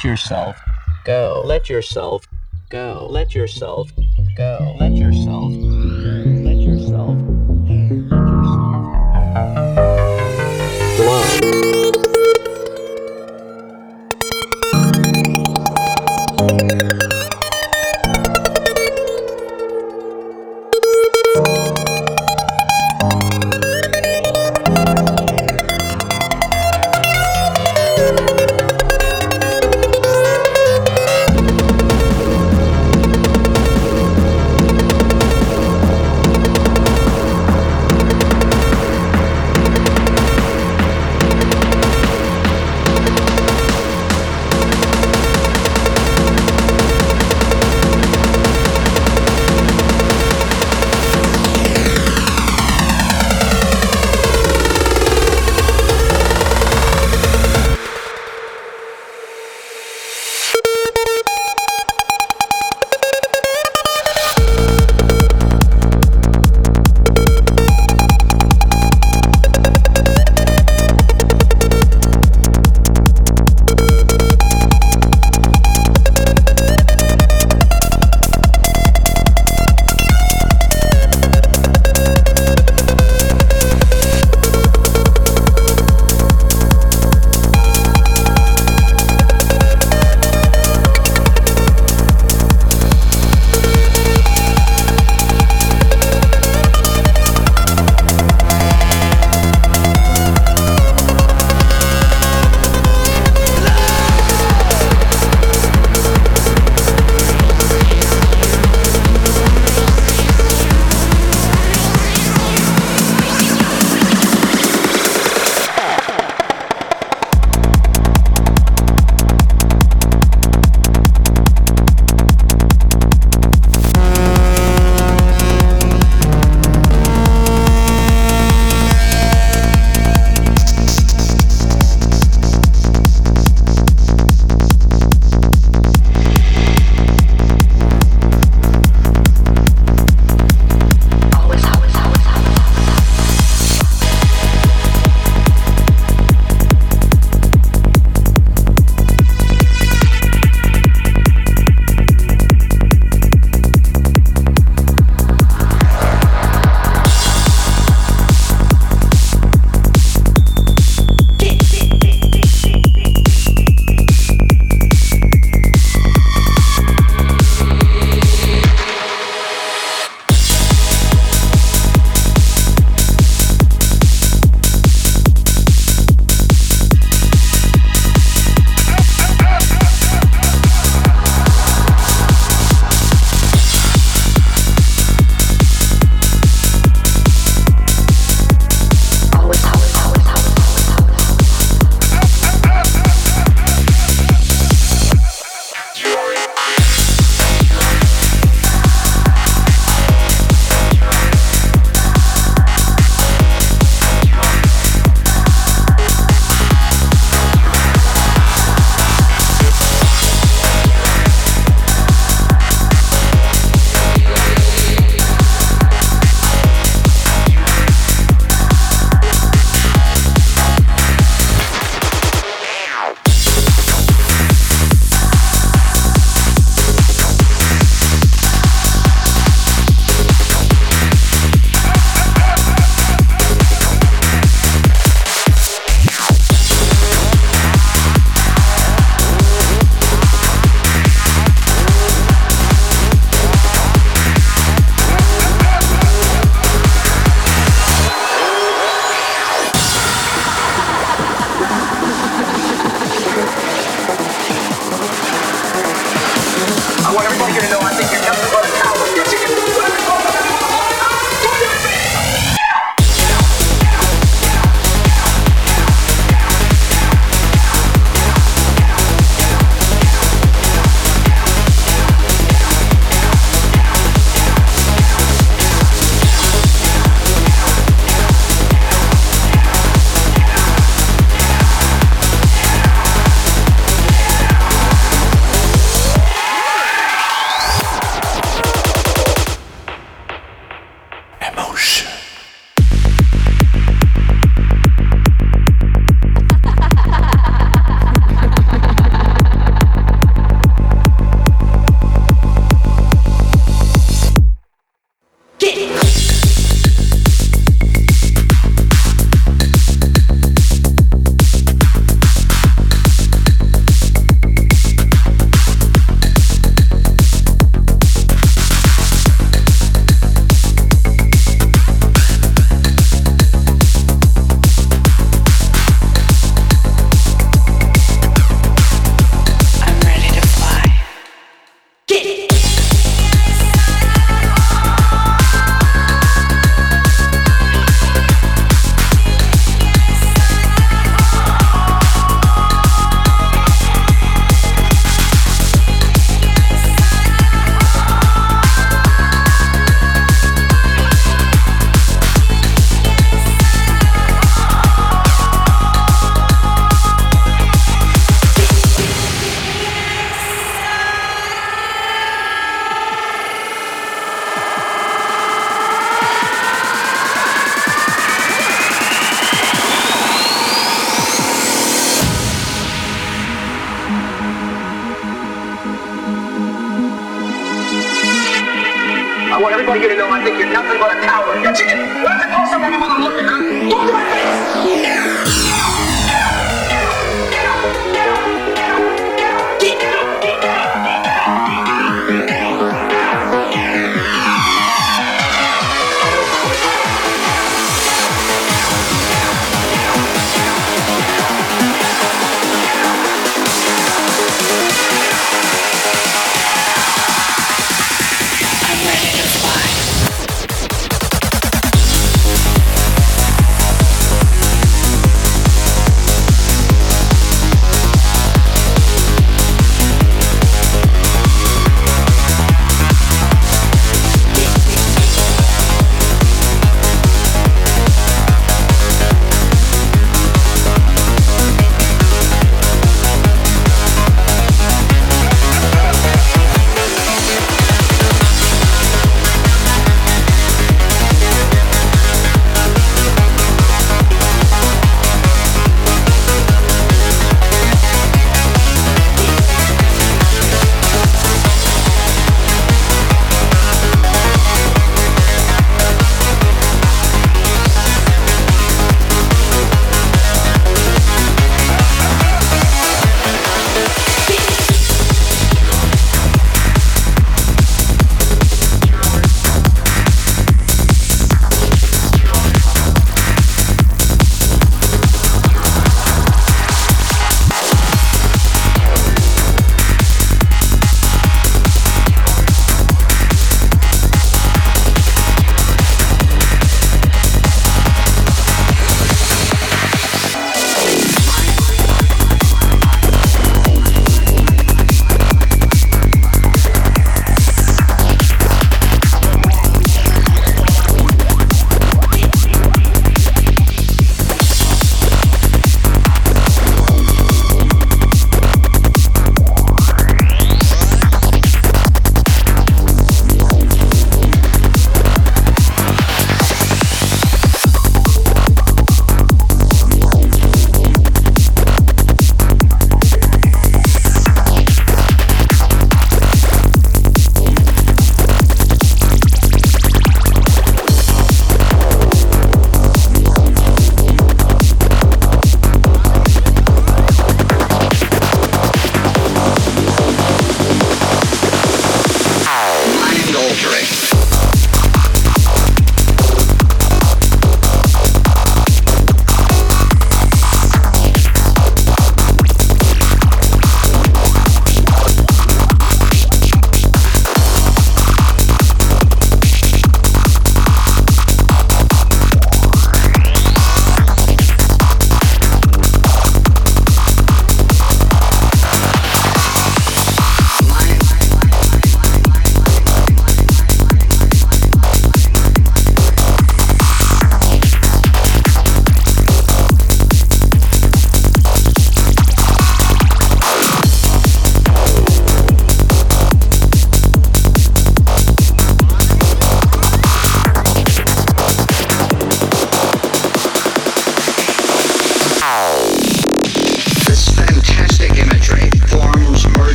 Let yourself go. Let yourself go. Let yourself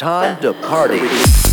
time to party.